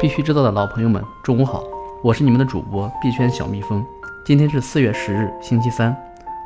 必须知道的老朋友们，中午好，我是你们的主播币圈小蜜蜂。今天是四月十日，星期三，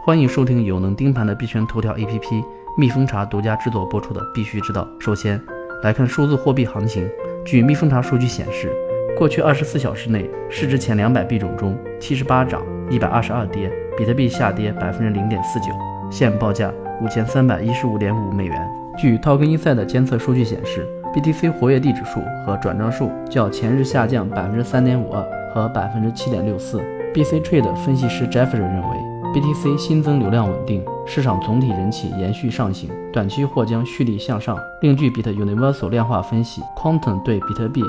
欢迎收听有能盯盘的币圈头条 APP 蜜蜂茶独家制作播出的《必须知道》。首先来看数字货币行情，据蜜蜂茶数据显示，过去二十四小时内，市值前两百币种中，七十八涨，一百二十二跌，比特币下跌百分之零点四九，现报价五千三百一十五点五美元。据 Token Insight 的监测数据显示。BTC 活跃地指数和转账数较前日下降百分之三点五二和百分之七点六四。BC Trade 分析师 Jeffrey 认为，BTC 新增流量稳定，市场总体人气延续上行，短期或将蓄力向上。另据 Bit Universal 量化分析，Quantum 对比特币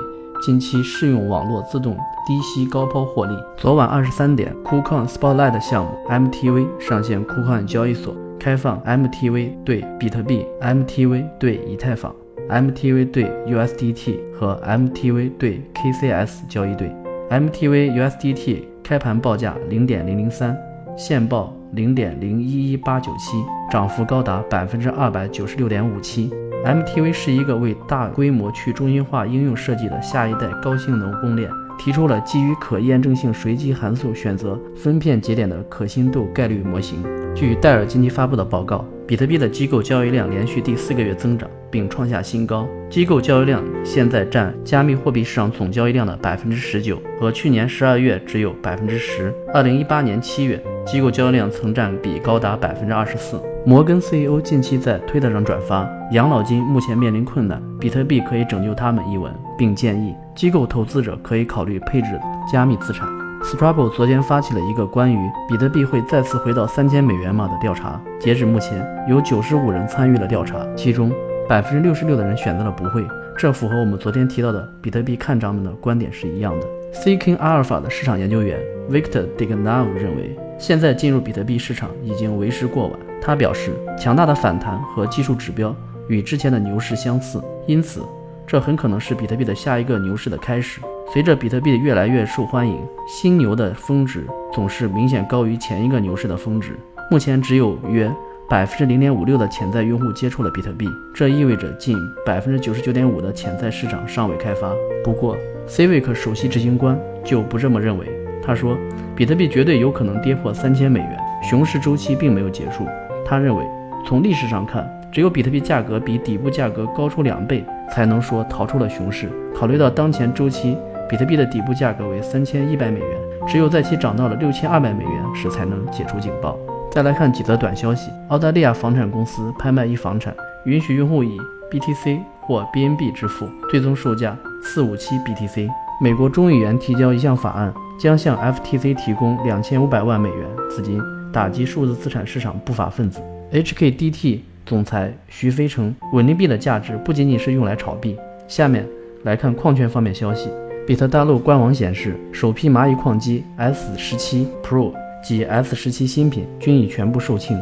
近期适用网络自动低吸高抛获利。昨晚二十三点，KuCoin Spotlight 项目 MTV 上线 KuCoin 交易所，开放 MTV 对比特币、MTV 对以太坊。MTV 对 USDT 和 MTV 对 KCS 交易对，MTV USDT 开盘报价零点零零三，现报零点零一一八九七，涨幅高达百分之二百九十六点五七。MTV 是一个为大规模去中心化应用设计的下一代高性能公链，提出了基于可验证性随机函数选择分片节点的可信度概率模型。据戴尔近期发布的报告。比特币的机构交易量连续第四个月增长，并创下新高。机构交易量现在占加密货币市场总交易量的百分之十九，和去年十二月只有百分之十。二零一八年七月，机构交易量曾占比高达百分之二十四。摩根 CEO 近期在推特上转发：“养老金目前面临困难，比特币可以拯救他们。”一文，并建议机构投资者可以考虑配置加密资产。Strabo 昨天发起了一个关于比特币会再次回到三千美元吗的调查。截止目前，有九十五人参与了调查，其中百分之六十六的人选择了不会。这符合我们昨天提到的比特币看涨们的观点是一样的。Seeking Alpha 的市场研究员 Victor Dignav 认为，现在进入比特币市场已经为时过晚。他表示，强大的反弹和技术指标与之前的牛市相似，因此这很可能是比特币的下一个牛市的开始。随着比特币越来越受欢迎，新牛的峰值总是明显高于前一个牛市的峰值。目前只有约百分之零点五六的潜在用户接触了比特币，这意味着近百分之九十九点五的潜在市场尚未开发。不过，Civic 首席执行官就不这么认为。他说，比特币绝对有可能跌破三千美元，熊市周期并没有结束。他认为，从历史上看，只有比特币价格比底部价格高出两倍，才能说逃出了熊市。考虑到当前周期。比特币的底部价格为三千一百美元，只有在其涨到了六千二百美元时才能解除警报。再来看几则短消息：澳大利亚房产公司拍卖一房产，允许用户以 BTC 或 BNB 支付，最终售价四五七 BTC。美国众议员提交一项法案，将向 FTC 提供两千五百万美元资金，打击数字资产市场不法分子。HKDT 总裁徐飞称，稳定币的价值不仅仅是用来炒币。下面来看矿权方面消息。比特大陆官网显示，首批蚂蚁矿机 S 十七 Pro 及 S 十七新品均已全部售罄，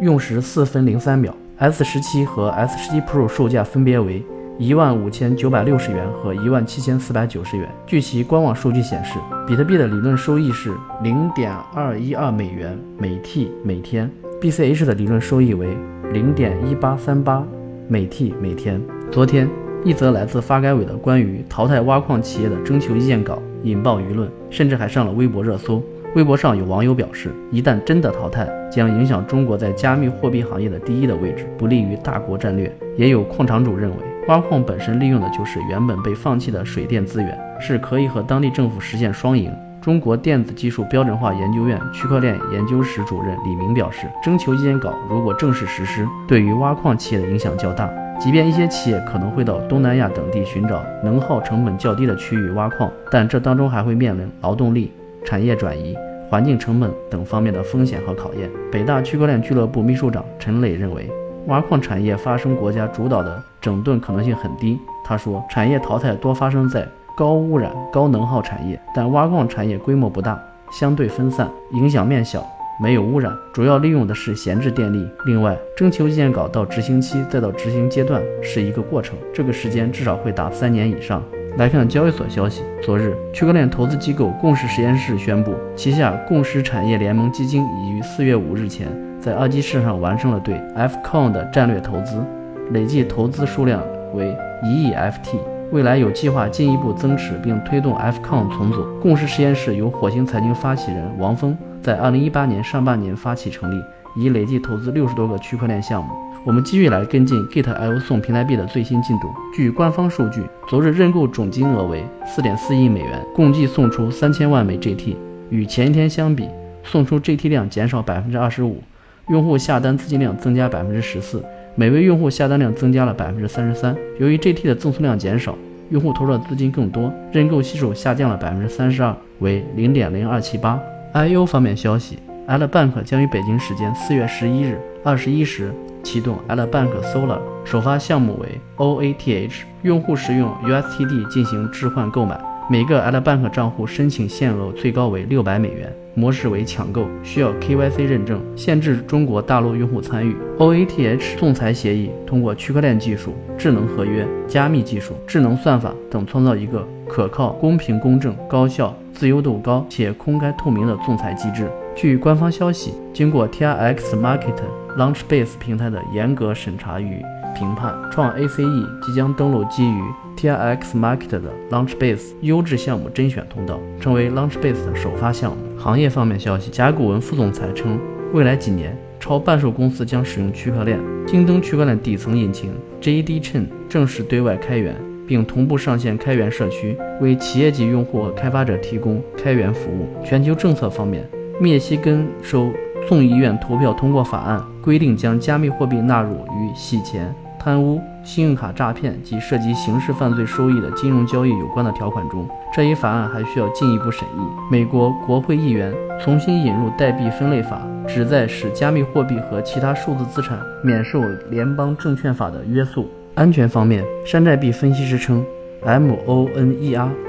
用时四分零三秒。S 十七和 S 十七 Pro 售价分别为一万五千九百六十元和一万七千四百九十元。据其官网数据显示，比特币的理论收益是零点二一二美元每 T 每天，BCH 的理论收益为零点一八三八每 T 每天。昨天。一则来自发改委的关于淘汰挖矿企业的征求意见稿引爆舆论，甚至还上了微博热搜。微博上有网友表示，一旦真的淘汰，将影响中国在加密货币行业的第一的位置，不利于大国战略。也有矿场主认为，挖矿本身利用的就是原本被放弃的水电资源，是可以和当地政府实现双赢。中国电子技术标准化研究院区块链研究室主任李明表示，征求意见稿如果正式实施，对于挖矿企业的影响较大。即便一些企业可能会到东南亚等地寻找能耗成本较低的区域挖矿，但这当中还会面临劳动力、产业转移、环境成本等方面的风险和考验。北大区块链俱乐部秘书长陈磊认为，挖矿产业发生国家主导的整顿可能性很低。他说，产业淘汰多发生在高污染、高能耗产业，但挖矿产业规模不大，相对分散，影响面小。没有污染，主要利用的是闲置电力。另外，征求意见稿到执行期再到执行阶段是一个过程，这个时间至少会达三年以上。来看交易所消息，昨日，区块链投资机构共识实验室宣布，旗下共识产业联盟基金已于四月五日前在二级市场完成了对 FCON 的战略投资，累计投资数量为一亿 FT。未来有计划进一步增持并推动 FCON 重组。共识实验室由火星财经发起人王峰在2018年上半年发起成立，已累计投资六十多个区块链项目。我们继续来跟进 Git.io 送平台币的最新进度。据官方数据，昨日认购总金额为4.4亿美元，共计送出三千万枚 GT。与前一天相比，送出 GT 量减少百分之二十五，用户下单资金量增加百分之十四。每位用户下单量增加了百分之三十三。由于 GT 的赠送量减少，用户投入的资金更多，认购系数下降了百分之三十二，为零点零二七八。IO 方面消息，Ella Bank 将于北京时间四月十一日二十一时启动 Ella Bank Solar，首发项目为 OATH，用户使用 USTD 进行置换购买。每个 Ella Bank 账户申请限额最高为六百美元，模式为抢购，需要 KYC 认证，限制中国大陆用户参与。OATH 仲裁协议通过区块链技术、智能合约、加密技术、智能算法等，创造一个可靠、公平、公正、高效、自由度高且公开透明的仲裁机制。据官方消息，经过 TRX Market Launchbase 平台的严格审查与评判，创 ACE 即将登陆基于 TRX Market 的 Launchbase 优质项目甄选通道，成为 Launchbase 的首发项目。行业方面消息，甲骨文副总裁称，未来几年超半数公司将使用区块链。京东区块链底层引擎 JD Chain 正式对外开源，并同步上线开源社区，为企业级用户和开发者提供开源服务。全球政策方面。密西根州众议院投票通过法案，规定将加密货币纳入与洗钱、贪污、信用卡诈骗及涉及刑事犯罪收益的金融交易有关的条款中。这一法案还需要进一步审议。美国国会议员重新引入代币分类法，旨在使加密货币和其他数字资产免受联邦证券法的约束。安全方面，山寨币分析师称，Monereos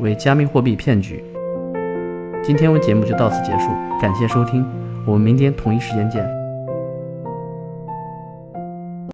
为加密货币骗局。今天我节目就到此结束，感谢收听，我们明天同一时间见。